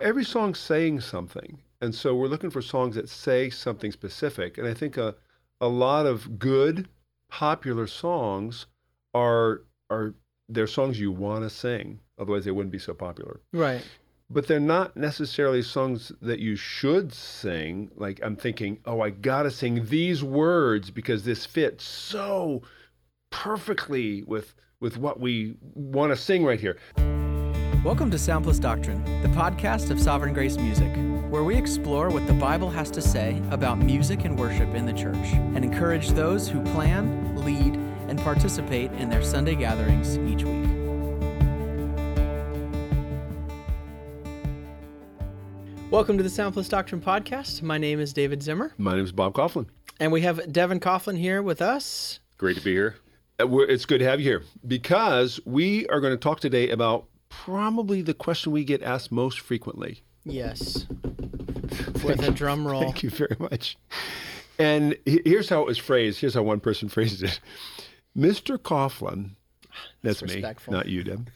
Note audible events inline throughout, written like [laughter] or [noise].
every song's saying something. And so we're looking for songs that say something specific. And I think a, a lot of good, popular songs are are they're songs you want to sing. Otherwise they wouldn't be so popular. Right. But they're not necessarily songs that you should sing. Like I'm thinking, oh, I gotta sing these words because this fits so perfectly with with what we want to sing right here. Welcome to Sound Plus Doctrine, the podcast of Sovereign Grace Music, where we explore what the Bible has to say about music and worship in the church and encourage those who plan, lead, and participate in their Sunday gatherings each week. Welcome to the Sound Plus Doctrine podcast. My name is David Zimmer, My name is Bob Kauflin. and we have Devon Kauflin here with us. Great to be here. Uh, It's good to have you here because we are going to talk today about probably the question we get asked most frequently. Yes. [laughs] With a drum roll. Thank you very much. And here's how it was phrased. Here's how one person [laughs] phrased it. Mr. Kauflin, [sighs] that's, me, not you, Deb,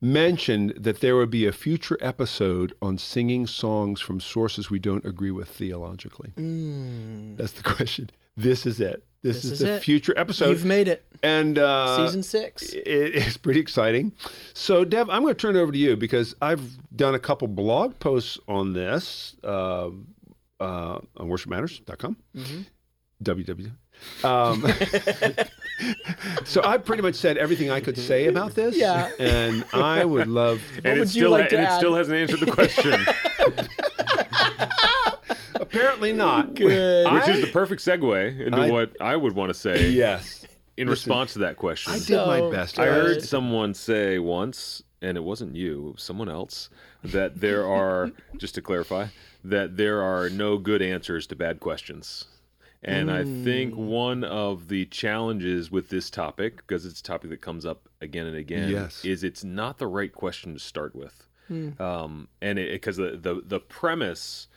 mentioned that there would be a future episode on singing songs from sources we don't agree with theologically. Mm. That's the [laughs] question. This is it. This, This is, is the it. future episode. You've made it. and uh, Season six. it is pretty exciting. So, Deb, I'm going to turn it over to you because I've done a couple blog posts on this uh, uh, on worshipmatters.com. Mm-hmm. www. Um, [laughs] so I pretty much said everything I could say about this. Yeah. And I would love. and would it you still like to and add? it still hasn't answered the question, [laughs] Apparently not. [laughs] Good. which I- is the perfect segue into I- what I would want to say [laughs] Yes. in response to that question. I did So- my best. I heard someone say once, and it wasn't you, it was someone else, that there are, [laughs] just to clarify, that there are no good answers to bad questions. And I think one of the challenges with this topic, because it's a topic that comes up again and again, Yes. is it's not the right question to start with. Um, and because the, the the premise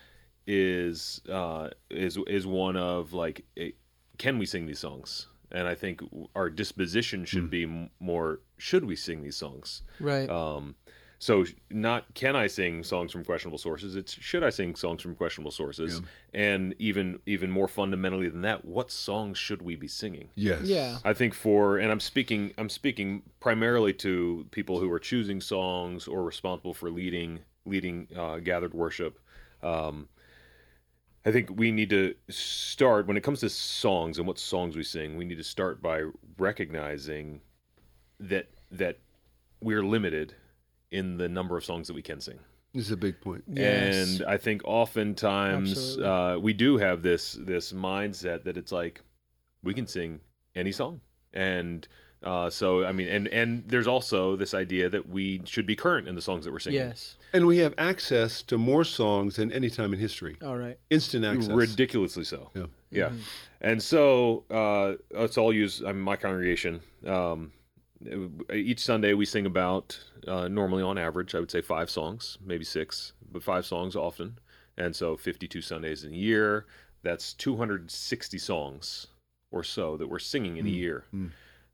is uh, is is one of like, it, can we sing these songs? And I think our disposition should be more, should we sing these songs? Right. Um, so not can I sing songs from questionable sources? It's should I sing songs from questionable sources? And even even more fundamentally than that, what songs should we be singing? Yes. yeah. I think for and I'm speaking I'm speaking primarily to people who are choosing songs or responsible for leading leading uh, gathered worship. Um, I think we need to start when it comes to songs and what songs we sing. We need to start by recognizing that that we're limited in the number of songs that we can sing. This is a big point. Yes. And I think oftentimes uh, we do have this this mindset that it's like we can sing any song, and uh, so I mean, and and there's also this idea that we should be current in the songs that we're singing. Yes. And we have access to more songs than any time in history. All right. Instant access. ridiculously so. Yeah. Yeah, Mm-hmm. and so uh, let's all use I'm my congregation. Um, each Sunday we sing about uh, normally on average I would say five songs, maybe six, but five songs often, and so 52 Sundays in a year. That's 260 songs or so that we're singing in a year. mm.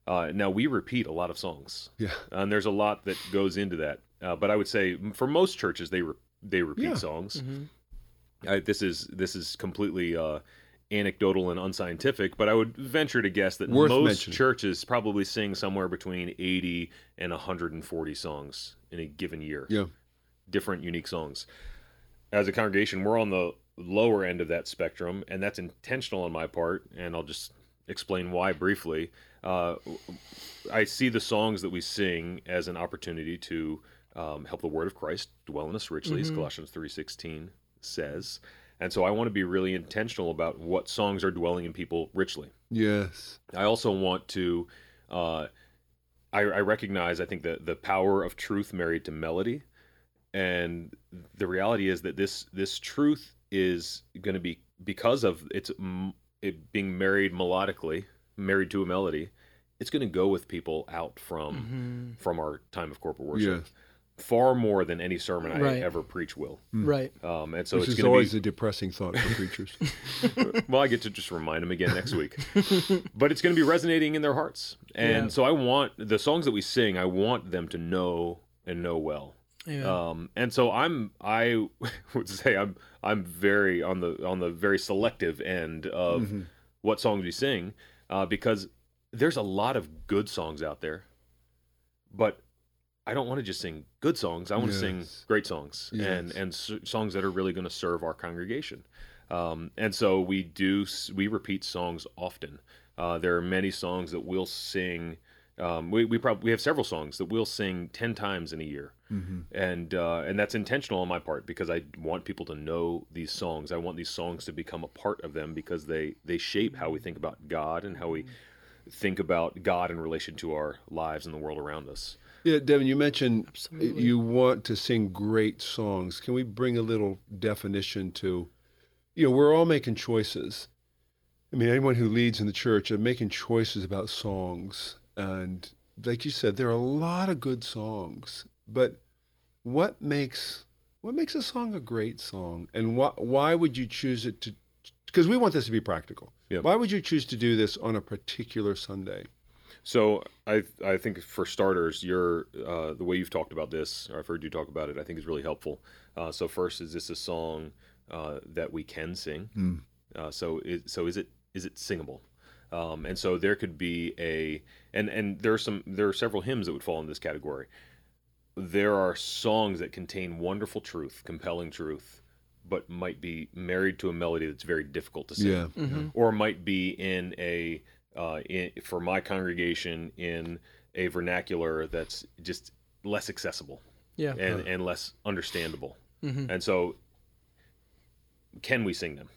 Uh, now we repeat a lot of songs, Yeah. and there's a lot that goes into that. Uh, but I would say for most churches they re- they repeat Yeah. songs. hmm I, this is this is completely uh, anecdotal and unscientific, but I would venture to guess that Worth most mentioning. churches probably sing somewhere between 80 and 140 songs in a given year. Yeah. Different unique songs. As a congregation, we're on the lower end of that spectrum, and that's intentional on my part, and I'll just explain why briefly. Uh, I see the songs that we sing as an opportunity to um, help the word of Christ dwell in us richly, as Colossians 3.16 says. And so I want to be really intentional about what songs are dwelling in people richly. Yes. I also want to, uh, I, I recognize, I think, the, the power of truth married to melody. And the reality is that this this truth is going to be because of its it being married melodically, married to a melody. It's going to go with people out from Mm-hmm. from our time of corporate worship Yes. far more than any sermon I Right. ever preach will. Right. Um, and so Which it's is going always to a depressing thought for preachers. be [laughs] well. I get to just remind them again next week, [laughs] but it's going to be resonating in their hearts. And Yeah. so I want the songs that we sing. I want them to know and know well. Um, and so I'm I [laughs] would say I'm I'm very on the on the very selective end of Mhm. what songs we sing uh, because there's a lot of good songs out there, but I don't want to just sing good songs. I want to sing great songs and Yes. and s- songs that are really going to serve our congregation. Um, and so we do we repeat songs often. Uh, there are many songs that we'll sing. Um, we we probably we have several songs that we'll sing ten times in a year Mhm. and uh, and that's intentional on my part because I want people to know these songs. I want these songs to become a part of them because they they shape how we think about God and how we think about God in relation to our lives and the world around us. Yeah, Devon, you mentioned Absolutely. you want to sing great songs. Can we bring a little definition to, you know, we're all making choices. I mean, anyone who leads in the church are making choices about songs. And like you said, there are a lot of good songs. But what makes what makes a song a great song? And why why would you choose it to because we want this to be practical. Yep. Why would you choose to do this on a particular Sunday? So I I think for starters, your uh, the way you've talked about this, or I've heard you talk about it, I think is really helpful. Uh, so first, is this a song uh, that we can sing? Mm. Uh, so is, so is it is it singable? Um, and so there could be a and and there are some there are several hymns that would fall in this category. There are songs that contain wonderful truth, compelling truth, but might be married to a melody that's very difficult to sing Yeah. Mhm. or might be in a uh, in, for my congregation in a vernacular that's just less accessible Yeah. and, and less understandable. Mhm. And so, can we sing them?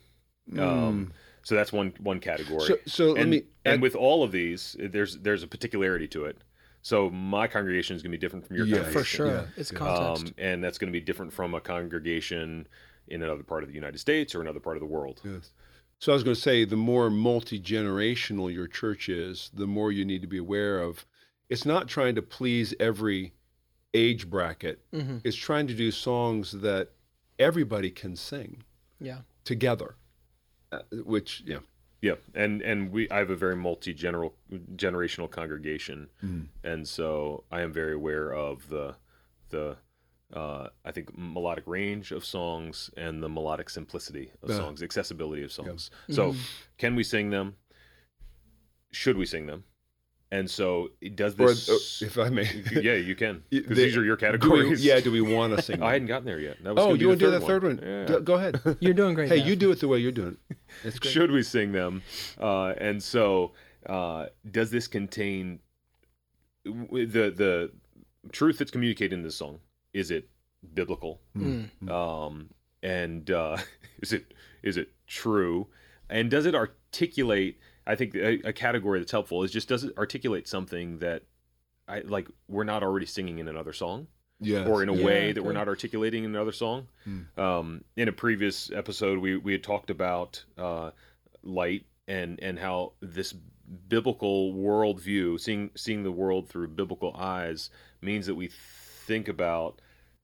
Mm. Um, so that's one one category. So, so let and me and with all of these, there's there's a particularity to it. So my congregation is going to be different from your congregation. Yeah. congregation. For sure. Yeah, It's context. Um, and that's going to be different from a congregation in another part of the United States or another part of the world. Yes. So I was going to say, the more multi generational your church is, the more you need to be aware of. It's not trying to please every age bracket. hmm It's trying to do songs that everybody can sing Yeah. together. Uh, which, yeah. Yeah, and and we I have a very multi general generational congregation, Mm. and so I am very aware of the the uh, I think melodic range of songs and the melodic simplicity of Yeah. songs, accessibility of songs. So, Mhm. can we sing them? Should we sing them? And so, does this? uh, if I may. [laughs] yeah, you can [laughs] because they- these are your Do we, categories. yeah, do we want to [laughs] sing? I hadn't gotten there yet. That was oh, you want to do the third one? Yeah. Go- Go ahead. You're doing great. hey, Gav. you do it the way you're doing it. Great. should we sing them uh, and so uh, does this contain the the truth that's communicated in this song is it biblical Mm. um, and uh, is it is it true and does it articulate i think a, a category that's helpful is just does it articulate something that i like we're not already singing in another song Yes. or in a Yeah, way that we're not articulating in another song. Hmm. Um, in a previous episode, we, we had talked about uh, light and and how this biblical worldview, seeing seeing the world through biblical eyes, means that we think about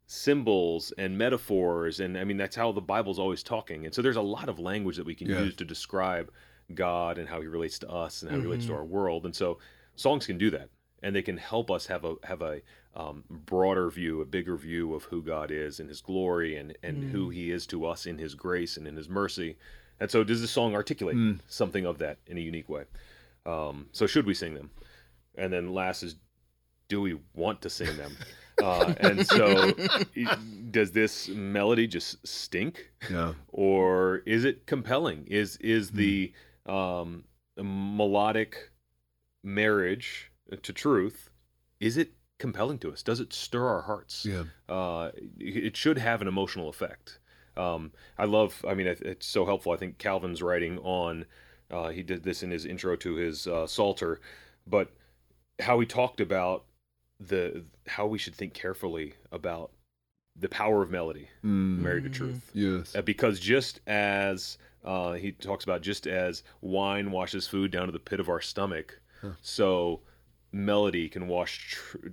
symbols and metaphors, and I mean that's how the Bible's always talking. And so there's a lot of language that we can Yeah. use to describe God and how He relates to us and how He relates to Mhm. our world. And so songs can do that and they can help us have a have a um, broader view, a bigger view of who God is and His glory and and who He is to us in His grace and in His mercy. And so, does this song articulate Mm. something of that in a unique way? Um, so, should we sing them? And then last is, do we want to sing them? [laughs] uh, and so, does this melody just stink? Yeah. or is it compelling? Is is the um, melodic marriage to truth? Is it compelling to us? Does it stir our hearts? Yeah. Uh, it should have an emotional effect. Um, I love. I mean, it's so helpful. I think Calvin's writing on. Uh, he did this in his intro to his uh, Psalter, but how he talked about the how we should think carefully about the power of melody Mm. married to truth. Yes. Uh, because just as uh, he talks about, just as wine washes food down to the pit of our stomach, Huh. so melody can wash tr-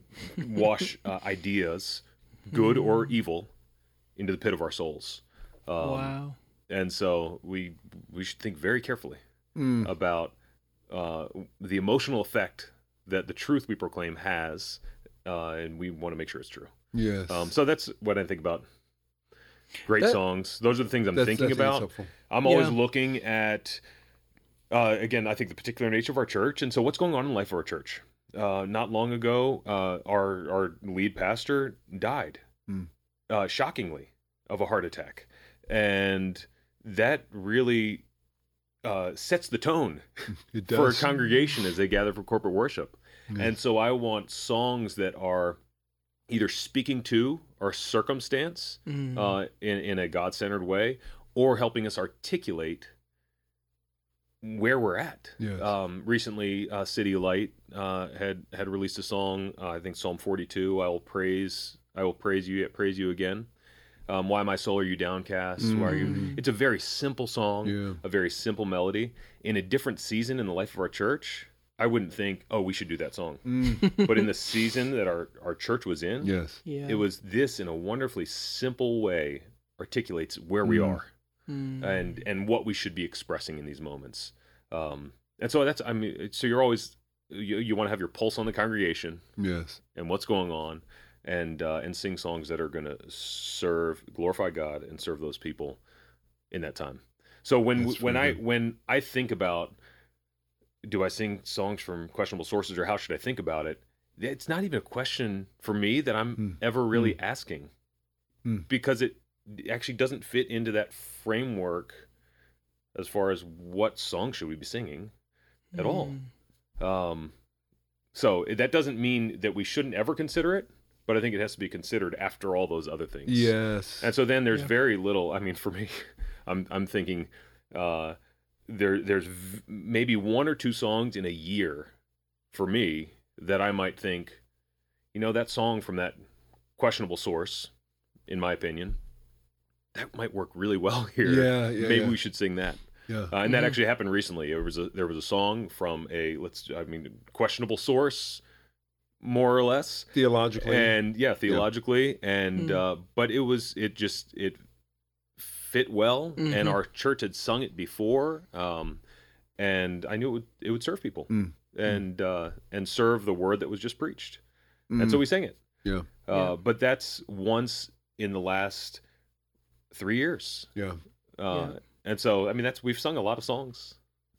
wash [laughs] uh, ideas, good or evil, into the pit of our souls. Um, wow. And so we we should think very carefully Mm. about uh, the emotional effect that the truth we proclaim has, uh, and we want to make sure it's true. Yes. Um, so that's what I think about great That- songs. Those are the things I'm That's- thinking that's- that's about. I'm always Yeah. looking at, uh, again, I think the particular nature of our church, and so what's going on in the life of our church. Uh, not long ago, uh, our our lead pastor died, uh, shockingly, of a heart attack, and that really uh, sets the tone [laughs] It for a congregation as they gather for corporate worship. Yes. And so I want songs that are either speaking to our circumstance Mm. uh, in, in a God centered way or helping us articulate where we're at. Yes. Um, recently, uh, CityAlight uh, had had released a song. Uh, I think Psalm 42. I will praise. I will praise you. Yet praise you again. Um, Why my soul are you downcast? Why are you? Mm. It's a very simple song, Yeah. a very simple melody. In a different season in the life of our church, I wouldn't think, oh, we should do that song. Mm, But in the season that our our church was in, yes. yeah. it was this in a wonderfully simple way articulates where we Mm. are Mm. and and what we should be expressing in these moments. Um, and so that's I mean, so you're always you, you want to have your pulse on the congregation Yes. and what's going on, and uh, and sing songs that are going to serve, glorify God, and serve those people in that time. So when That's when really I good. when I think about do I sing songs from questionable sources or how should I think about it? It's not even a question for me that I'm Hmm. ever really asking Hmm. because it actually doesn't fit into that framework as far as what song should we be singing at all. Mm. um, so that doesn't mean that we shouldn't ever consider it, but I think it has to be considered after all those other things. Yes. And so then there's Yeah. very little. I mean, for me, [laughs] I'm I'm thinking uh, there there's v- maybe one or two songs in a year for me that I might think, you know, that song from that questionable source, in my opinion, that might work really well [laughs] here. Yeah, yeah, maybe yeah. we should sing that. yeah. Uh, and that Mhm. actually happened recently. There was a there was a song from a let's I mean questionable source, more or less, Theologically. and yeah, theologically, and Mm. uh, but it was it just it fit well, Mhm. and our church had sung it before, um, and I knew it would it would serve people, Mm. and uh, and serve the word that was just preached, Mm. and so we sang it. Yeah. Uh, Yeah. But that's once in the last three years. yeah. Uh, Yeah. And so, I mean, that's we've sung a lot of songs,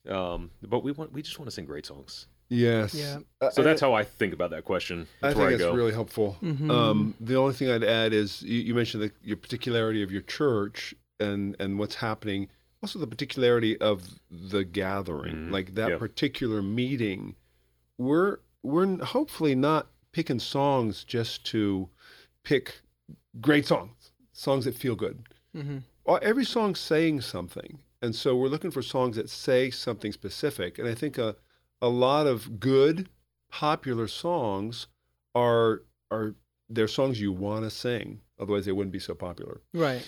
um, but we want we just want to sing great songs. Yes. Yeah. Uh, So that's how I think about that question. I think where I it's go. really helpful. Mhm. Um, the only thing I'd add is you, you mentioned the, your particularity of your church and and what's happening. Also, the particularity of the gathering, Mhm. like that Yeah. particular meeting. We're we're hopefully not picking songs just to pick great songs, songs that feel good. Mhm. Well, every song's saying something, and so we're looking for songs that say something specific. And I think a a lot of good popular songs are are they're songs you want to sing, otherwise they wouldn't be so popular. Right.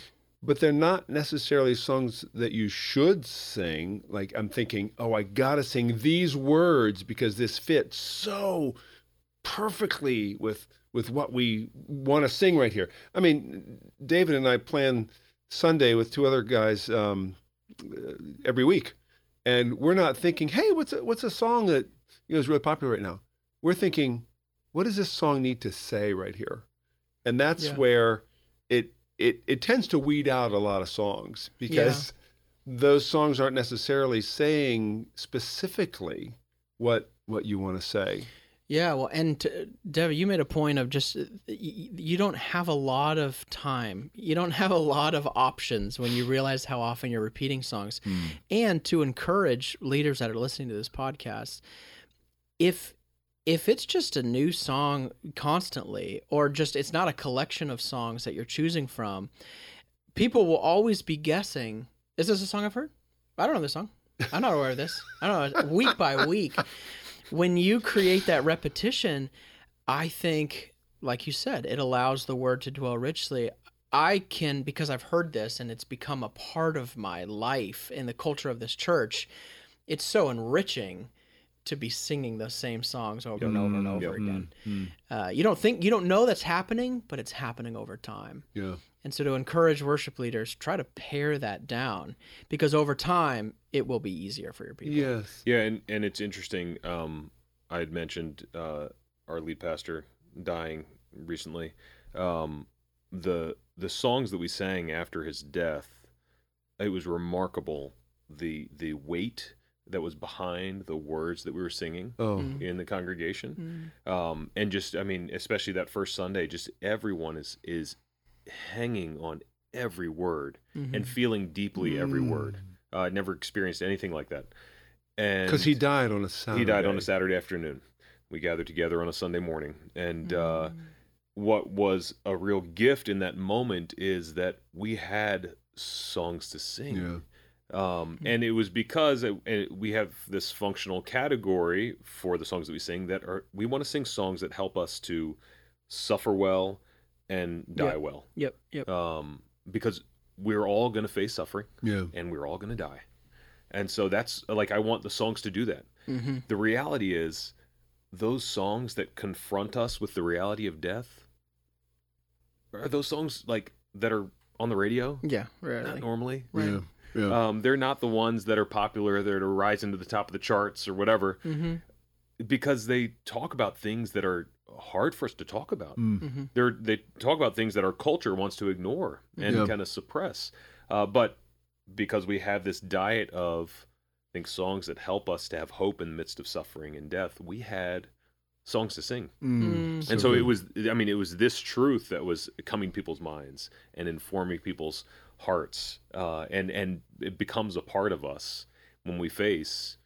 But they're not necessarily songs that you should sing. Like I'm thinking, oh, I gotta sing these words because this fits so perfectly with with what we want to sing right here. I mean, David and I plan Sunday with two other guys um, uh, every week, and we're not thinking, hey, what's a, what's a song that you know is really popular right now? We're thinking, what does this song need to say right here? And that's Yeah. where it it it tends to weed out a lot of songs because those songs aren't necessarily saying specifically what what you want to say. Yeah, well, and to, Debbie, you made a point of just uh, y- y- you don't have a lot of time. You don't have a lot of options when you realize how often you're repeating songs. And to encourage leaders that are listening to this podcast, if if it's just a new song constantly or just it's not a collection of songs that you're choosing from, people will always be guessing, is this a song I've heard? I don't know this song. I'm not aware of this. I don't know. [laughs] Week by week when you create that repetition, I think, like you said, it allows the word to dwell richly. I can, because I've heard this and it's become a part of my life in the culture of this church, it's so enriching to be singing those same songs over and over and over again. Uh, you don't think, you don't know that's happening, but it's happening over time. Yeah. And so to encourage worship leaders, try to pare that down because over time, it will be easier for your people. Yes. Yeah, and and it's interesting. Um, I had mentioned uh, our lead pastor dying recently. um, the the songs that we sang after his death, it was remarkable the the weight that was behind the words that we were singing Oh, Mm. in the congregation, Mm. um, and just I mean, especially that first Sunday, just everyone is is hanging on every word Mhm. and feeling deeply every Mm. word. Uh, I never experienced anything like that, and because he died on a Saturday. he died on a Saturday afternoon. We gathered together on a Sunday morning, and uh, what was a real gift in that moment is that we had songs to sing. Yeah. Um, and it was because it, it, we have this functional category for the songs that we sing that are we want to sing songs that help us to suffer well and die Yep. well. Yep. Yep. Um, because we're all going to face suffering Yeah. and we're all going to die. And so that's like I want the songs to do that. Mm-hmm. The reality is those songs that confront us with the reality of death are those songs like that are on the radio Yeah. not normally Right. Yeah. Yeah. um, they're not the ones that are popular that are rising to the top of the charts or whatever Mm-hmm. because they talk about things that are hard for us to talk about Mm. Mm-hmm. they're they talk about things that our culture wants to ignore and Yeah. kind of suppress uh, but because we have this diet of I think songs that help us to have hope in the midst of suffering and death we had songs to sing Mm. and so good. it was i mean it was this truth that was coming people's minds and informing people's hearts uh, and and it becomes a part of us when we face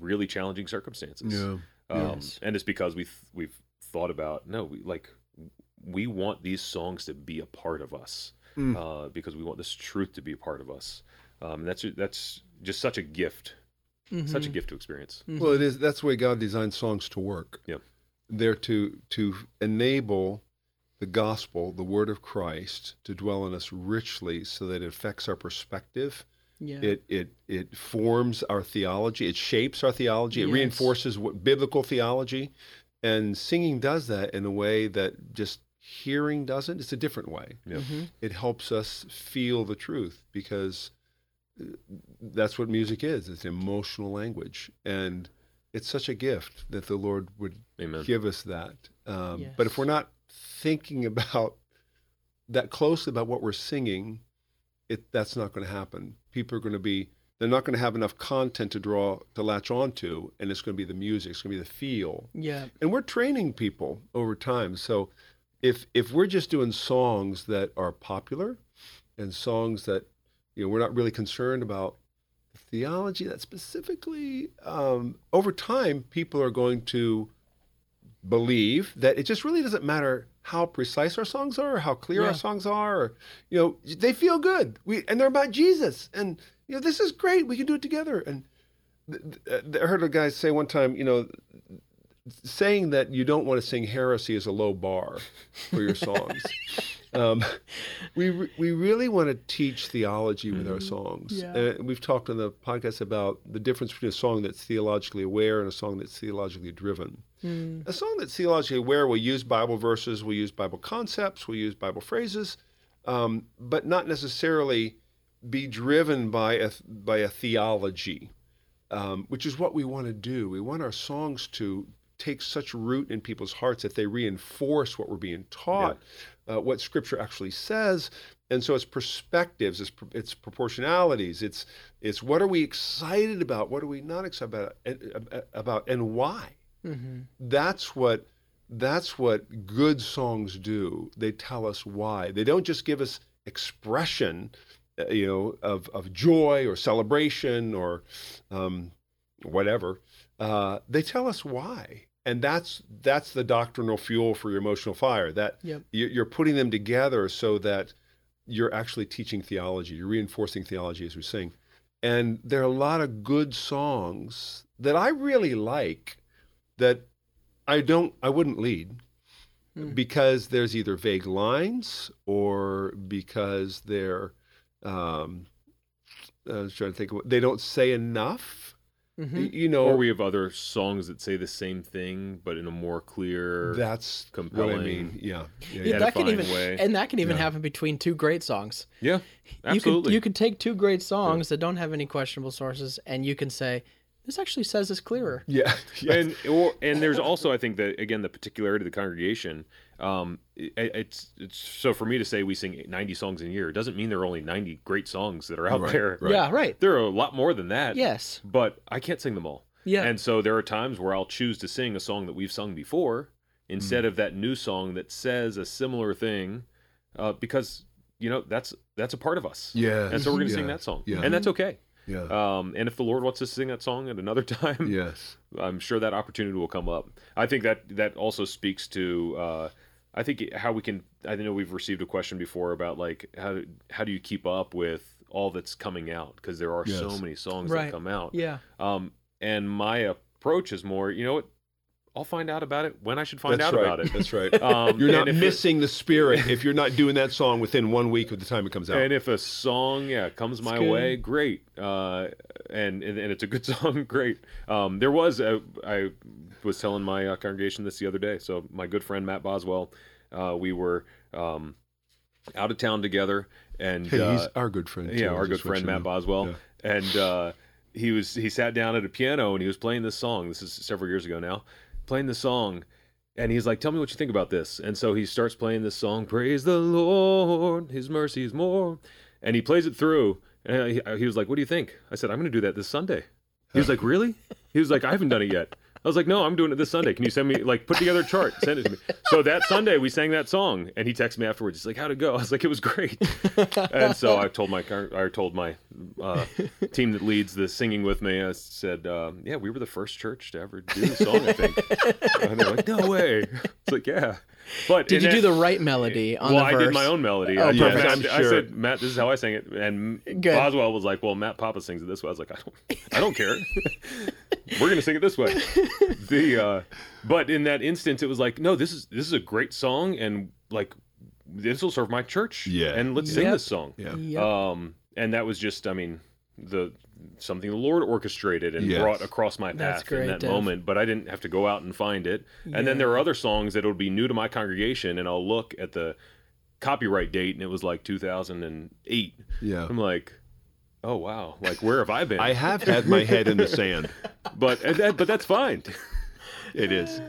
really challenging circumstances Yeah. um, Yes. and it's because we've we've thought about no we like we want these songs to be a part of us Mm. uh, because we want this truth to be a part of us um, and that's that's just such a gift Mm-hmm. such a gift to experience Well, it is. That's the way God designed songs to work. Yep. They're to to enable the gospel, the word of Christ, to dwell in us richly, so that it affects our perspective. Yeah. It it it forms our theology. It shapes our theology. It Yes. reinforces what biblical theology, and singing does that in a way that just hearing doesn't. It's a different way. Yeah. Mm-hmm. It helps us feel the truth because uh, that's what music is. It's emotional language, and it's such a gift that the Lord would amen give us that. Um, Yes. But if we're not thinking about that closely about what we're singing, it that's not going to happen. People are going to be they're not going to have enough content to draw to latch onto, and it's going to be the music, it's going to be the feel, Yeah. and we're training people over time. So if if we're just doing songs that are popular and songs that you know we're not really concerned about theology that specifically um, over time people are going to believe that it just really doesn't matter how precise our songs are, or how clear Yeah. our songs are. Or, you know, they feel good. We and they're about Jesus, and you know this is great. We can do it together. And th- th- uh, I heard a guy say one time, you know, saying that you don't want to sing heresy is a low bar for your songs. [laughs] um, [laughs] we re- we really want to teach theology with our songs. Yeah. Uh, we've talked on the podcast about the difference between a song that's theologically aware and a song that's theologically driven. Mm. A song that's theologically aware will use Bible verses, will use Bible concepts, will use Bible phrases, um, but not necessarily be driven by a by a theology, um, which is what we want to do. We want our songs to take such root in people's hearts that they reinforce what we're being taught, uh, what Scripture actually says. And so it's perspectives, it's, it's proportionalities, it's it's what are we excited about, what are we not excited about, and, about, and why? Mm-hmm. that's what that's what good songs do. They tell us why. They don't just give us expression uh, you know of, of joy or celebration or um, whatever. Uh, they tell us why. And that's that's the doctrinal fuel for your emotional fire that Yep. you- you're putting them together so that you're actually teaching theology you're reinforcing theology as we sing and there are a lot of good songs that i really like that I don't I wouldn't lead Hmm. because there's either vague lines or because they're um I was trying to think they don't say enough. Mm-hmm. You know or we have other songs that say the same thing but in a more clear that's what I mean. Yeah. Yeah. Yeah, yeah. that can even way. and that can even Yeah. happen between two great songs. yeah You absolutely you could take two great songs that don't have any questionable sources, and you can say this actually says this clearer. Yeah. [laughs] Yes. and or and there's also I think that again the particularity of the congregation. Um, it, it's it's so for me to say we sing 90 songs in a year doesn't mean there are only 90 great songs that are out Right, there. right. Yeah, right. There are a lot more than that. Yes. But I can't sing them all. Yeah. And so there are times where I'll choose to sing a song that we've sung before instead Mm. of that new song that says a similar thing, uh, because you know that's that's a part of us. Yeah, And so we're going to sing that song, yeah. and that's okay. Yeah. Um, and if the Lord wants us to sing that song at another [laughs] time, yes. I'm sure that opportunity will come up. I think that that also speaks to uh, I think how we can. I know we've received a question before about like how do, how do you keep up with all that's coming out because there are so many songs Right. that come out. Yeah. Um, and my approach is more, you know what? I'll find out about it when I should find That's out right. about it. That's right. [laughs] Um, You're not and if it- missing the spirit if you're not doing that song within one week of the time it comes out. And if a song, yeah, comes my good. way, great. Uh, and, and and it's a good [laughs] song, great. Um, there was a, I was telling my uh, congregation this the other day. So my good friend Matt Boswell, uh, we were um, out of town together, and hey, uh, he's our good friend. too, yeah, our good friend Matt know. Boswell, Yeah. and uh, he was he sat down at a piano and he was playing this song. This is several years ago now, playing the song, and he's like, "Tell me what you think about this." And so he starts playing this song, "Praise the Lord, His mercy is more," and he plays it through. And he, he was like, "What do you think?" I said, "I'm going to do that this Sunday." He was like, "Really?" He was like, "I haven't done it yet." I was like, "No, I'm doing it this Sunday. Can you send me like put together a chart, send it to me?" So that Sunday we sang that song, and he texted me afterwards. He's like, "How'd it go?" I was like, "It was great." and so I told my I told my uh, team that leads the singing with me. I said, um, "Yeah, we were the first church to ever do the song." I think. and they're like, "No way!" It's like, "Yeah." But Did you do the right melody on well, the I did my own melody. Oh, I. Matt- I'm I sure. said, Matt, this is how I sang it. And Good. Boswell was like, well, Matt Papa sings it this way. I was like, I don't, I don't care. We're gonna sing it this way. [laughs] The, uh, but in that instance, it was like, no, this is this is a great song, and like this will serve my church. Yeah. and let's sing Yep. this song. Yeah. Yep. Um, and that was just, I mean, the something the Lord orchestrated and Yes. brought across my path great, in that Dev. moment. But I didn't have to go out and find it. And then there are other songs that will be new to my congregation, and I'll look at the copyright date, and it was like 2008. Yeah. I'm like, oh wow, like where have I been? I have had my head in the sand. [laughs] but and that, but that's fine. [laughs] It is.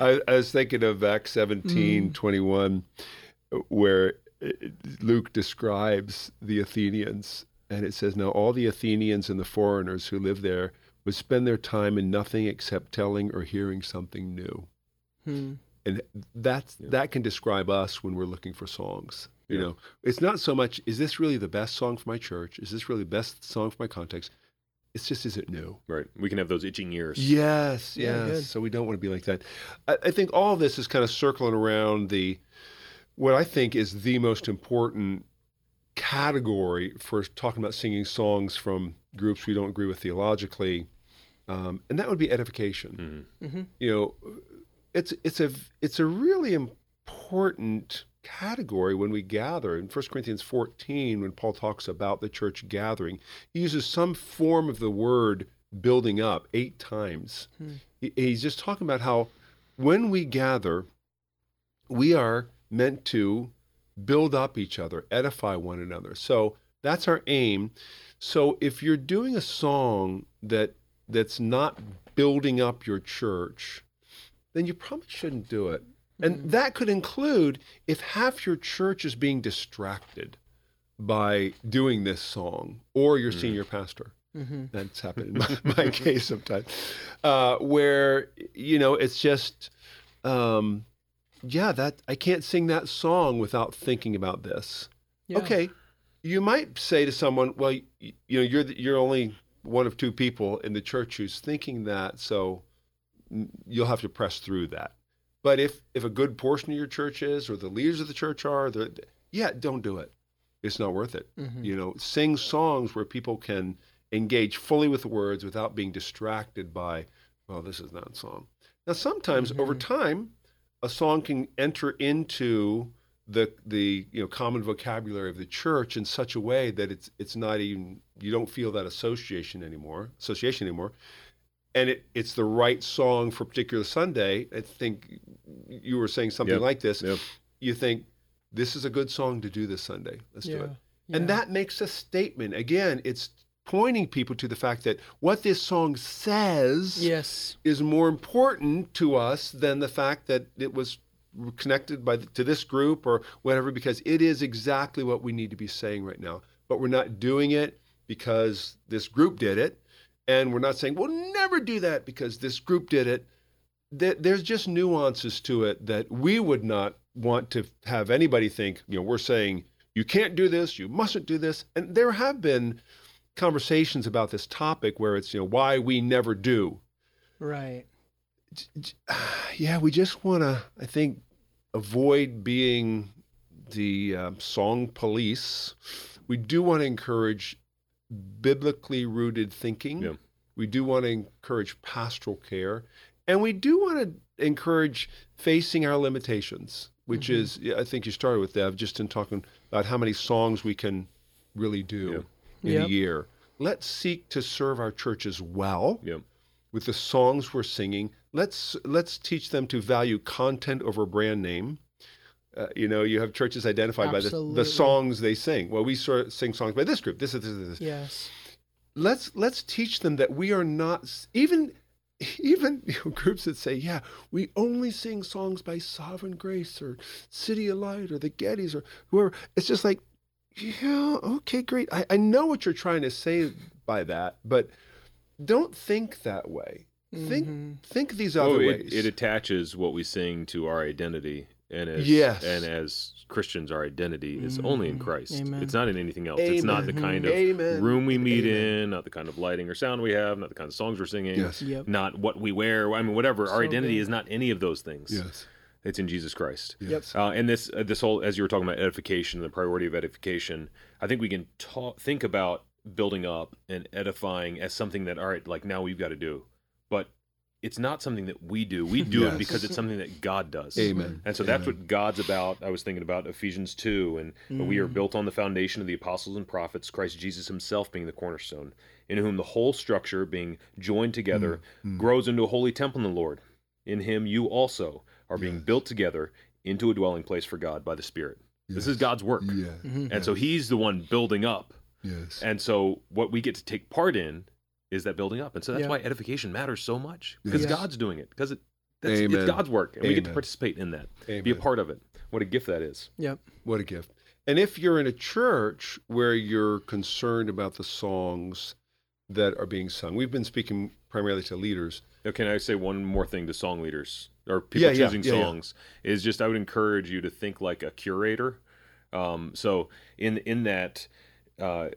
I, I was thinking of Acts 17, 21, where uh, Luke describes the Athenians. And it says, Now all the Athenians and the foreigners who live there would spend their time in nothing except telling or hearing something new. Hmm. And that's, that can describe us when we're looking for songs. You Yeah. know, it's not so much, is this really the best song for my church? Is this really the best song for my context? It's just, is it new? Right, we can have those itching ears. Yes, yes. good. So we don't want to be like that. I, I think all this is kind of circling around the what I think is the most important category for talking about singing songs from groups we don't agree with theologically, um, and that would be edification. Mhm. Mhm. You know, it's it's a it's a really important category when we gather. In 1 Corinthians 14 when Paul talks about the church gathering he uses some form of the word building up eight times. Hmm. He- he's just talking about how when we gather we are meant to build up each other edify one another. So that's our aim. So if you're doing a song that that's not building up your church then you probably shouldn't do it and that could include if half your church is being distracted by doing this song or your senior pastor. Mhm. That's happened in my, [laughs] my case sometimes, uh, where, you know, it's just, um, yeah, that I can't sing that song without thinking about this. Yeah. Okay, you might say to someone, well, you, you know, you're the, you're only one of two people in the church who's thinking that, so mm, you'll have to press through that. But if if a good portion of your church is, or the leaders of the church are, the yeah, don't do it. It's not worth it. Mhm. You know, sing songs where people can engage fully with the words without being distracted by, well, this is not a song. Now, sometimes over Mhm. time, a song can enter into the the you know common vocabulary of the church in such a way that it's it's not even you don't feel that association anymore association anymore and it, it's the right song for a particular Sunday. I think you were saying something Yep. like this. Yep. You think this is a good song to do this Sunday. Let's do Yeah. it. And that makes a statement. Again, it's pointing people to the fact that what this song says Yes. is more important to us than the fact that it was connected by the, to this group or whatever because it is exactly what we need to be saying right now. But we're not doing it because this group did it, and we're not saying we'll never do that because this group did it. There- There's just nuances to it that we would not want to have anybody think. You know, we're saying you can't do this, you mustn't do this, and there have been conversations about this topic where it's you know why we never do Right. [sighs] yeah, we just want to, I think, avoid being the um, song police. We do want to encourage biblically rooted thinking. Yeah. We do want to encourage pastoral care. And we do want to encourage facing our limitations, which Mm-hmm. is, yeah, I think you started with that, just in talking about how many songs we can really do in Yep. a year. Let's seek to serve our churches well Yep. with the songs we're singing. Let's let's teach them to value content over brand name. Uh, you know, you have churches identified by the, the songs they sing. Well, we sort of sing songs by this group. This is this, is this. Yes. Let's let's teach them that we are not even [laughs] even you know, groups that say, yeah, we only sing songs by Sovereign Grace or CityAlight or the Gettys or whoever. It's just like, yeah, okay, great. I, I know what you're trying to say by that, but don't think that way. Think Mhm. think these other Oh, ways. it, it attaches what we sing to our identity, and as Yes. and as Christians, our identity is only in. Christ. Amen. It's not in anything else. It's not the kind of Amen. room we meet Amen. in, not the kind of lighting or sound we have, not the kind of songs we're singing, Yes. Yep. not what we wear. I mean, whatever. Our So identity good. is not any of those things. Yes. It's in Jesus Christ. Yes. Uh, and this uh, this whole as you were talking about edification, the priority of edification. I think we can ta- think about building up and edifying as something that all right, like now we've got to do, but it's not something that we do. We do Yes. it because it's something that God does. Amen. And so that's what God's about. I was thinking about Ephesians 2, and we are Mm. built on the foundation of the apostles and prophets, Christ Jesus himself being the cornerstone, in whom the whole structure, being joined together, Mm. grows into a holy temple in the Lord. In him you also are being Yes. built together into a dwelling place for God by the Spirit. This is God's work. Yeah. Mhm. And so he's the one building up. Yes. And so what we get to take part in is that building up. And so that's Yeah. why edification matters so much because Yes. God's doing it because it that's, it's God's work and we get to participate in that. Be a part of it. What a gift that is. Yep. What a gift. And if you're in a church where you're concerned about the songs that are being sung, we've been speaking primarily to leaders. Now, can I say one more thing to song leaders or people Yeah, yeah, choosing yeah, yeah. songs? Is just I would encourage you to think like a curator. Um, so in in that, uh,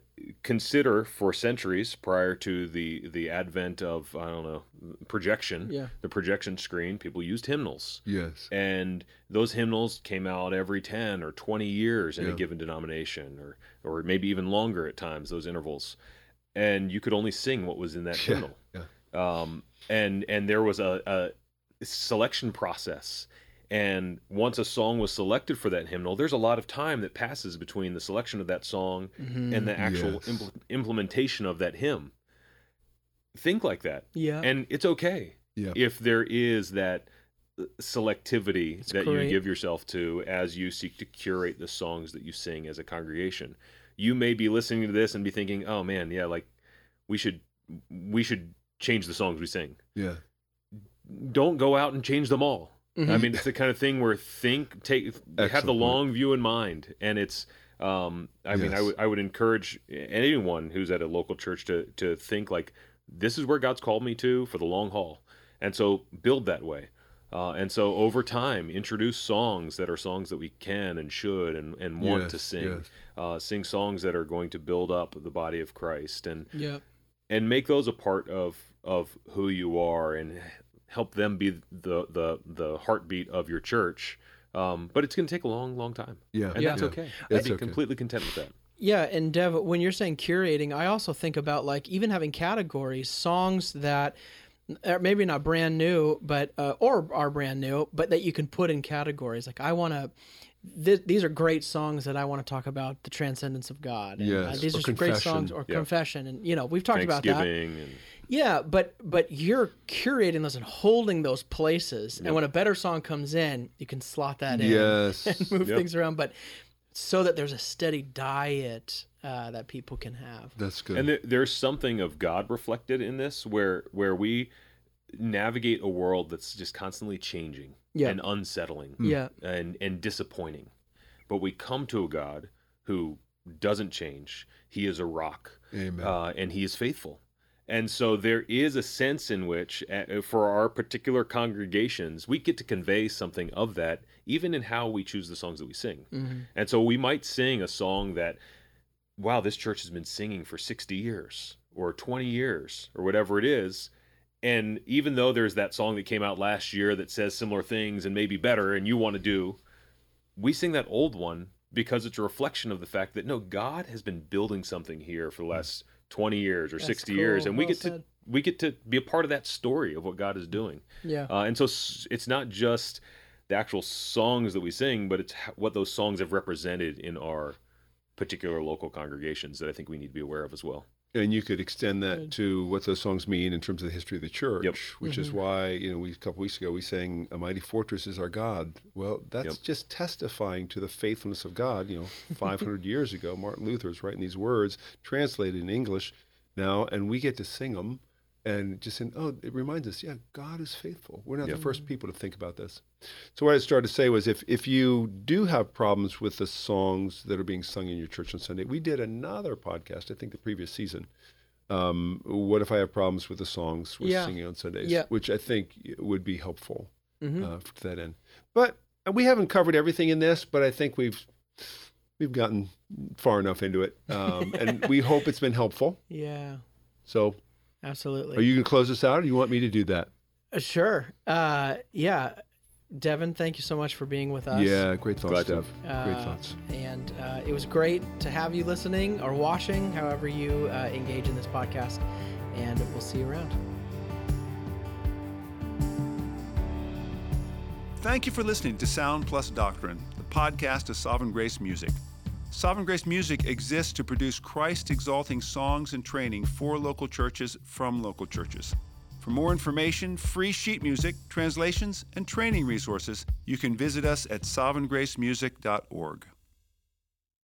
consider for centuries prior to the the advent of I don't know projection, Yeah. the projection screen, people used hymnals. Yes. and those hymnals came out every 10 or 20 years in a given denomination or or maybe even longer at times those intervals and you could only sing what was in that Yeah, hymnal yeah. um, and and there was a, a selection process and once a song was selected for that hymnal there's a lot of time that passes between the selection of that song Mhm. and the actual Yes. impl- implementation of that hymn think like that Yeah. and it's okay Yeah. if there is that uh, selectivity It's that great. you give yourself to as you seek to curate the songs that you sing as a congregation you may be listening to this and be thinking oh man yeah like we should we should change the songs we sing Yeah. don't go out and change them all i Mhm. mean it's the kind of thing where think take have the long view in mind and it's um i mean i Yes. would i would encourage anyone who's at a local church to to think like this is where god's called me to for the long haul and so build that way uh, and so over time introduce songs that are songs that we can and should and, and want Yes, to sing yes. uh, sing songs that are going to build up the body of christ and Yep. and make those a part of of who you are and help them be the the the heartbeat of your church um, but it's going to take a long long time Yeah. and Yeah. that's okay It's i'd be okay. completely content with that Yeah, and Dev, when you're saying curating, I also think about like even having categories, songs that are maybe not brand new, but uh, or are brand new, but that you can put in categories. Like I want to. Th- these are great songs that I want to talk about the transcendence of God. And, Yes, uh, these or are some great songs or Yeah. confession, and you know we've talked about that. and Yeah, but but you're curating those and holding those places, and when a better song comes in, you can slot that in Yes. [laughs] and move Yep. things around. But so that there's a steady diet uh, that people can have. That's good. and there, there's something of god reflected in this where where we navigate a world that's just constantly changing Yeah. and unsettling Yeah. and and disappointing. But we come to a God who doesn't change. He is a rock, Amen. uh, and He is faithful. And so there is a sense in which, uh, for our particular congregations, we get to convey something of that, even in how we choose the songs that we sing. Mm-hmm. And so we might sing a song that, wow, this church has been singing for 60 years or 20 years or whatever it is. And even though there's that song that came out last year that says similar things and maybe better, and you want to do, we sing that old one because it's a reflection of the fact that no, God has been building something here for the last 20 years or That's 60 years, cool. and we Well get to we get to be a part of that story of what God is doing. Yeah. Uh, and so it's not just the actual songs that we sing, but it's what those songs have represented in our particular local congregations that I think we need to be aware of as well. And you could extend that to what those songs mean in terms of the history of the church, Yep. which is Mhm. why you know we a couple weeks ago we sang "A Mighty Fortress is Our God." Well, that's Yep. just testifying to the faithfulness of God. You know, [laughs] 500 years ago, Martin Luther was writing these words, translated in English now, and we get to sing them. And just saying, oh, it reminds us, yeah, God is faithful. We're not Yep. the first people to think about this. So what I started to say was, if if you do have problems with the songs that are being sung in your church on Sunday, we did another podcast, I think the previous season. Um, what if I have problems with the songs we're Yeah. singing on Sundays? Yeah. Which I think would be helpful Mhm. uh, to that end. But we haven't covered everything in this, but I think we've we've gotten far enough into it, um, and we hope it's been helpful. [laughs] yeah. So, Absolutely. are you going to close this out, or do you want me to do that? Uh, Sure. Uh, yeah. Devon, thank you so much for being with us. Yeah, great thoughts, Glad to. Dev. great Uh, thoughts. And uh, it was great to have you listening or watching, however you uh, engage in this podcast. And we'll see you around. Thank you for listening to Sound Plus Doctrine, the podcast of Sovereign Grace Music. Sovereign Grace Music exists to produce Christ exalting songs and training for local churches from local churches. For more information, free sheet music, translations, and training resources, you can visit us at sovereigngracemusic.org.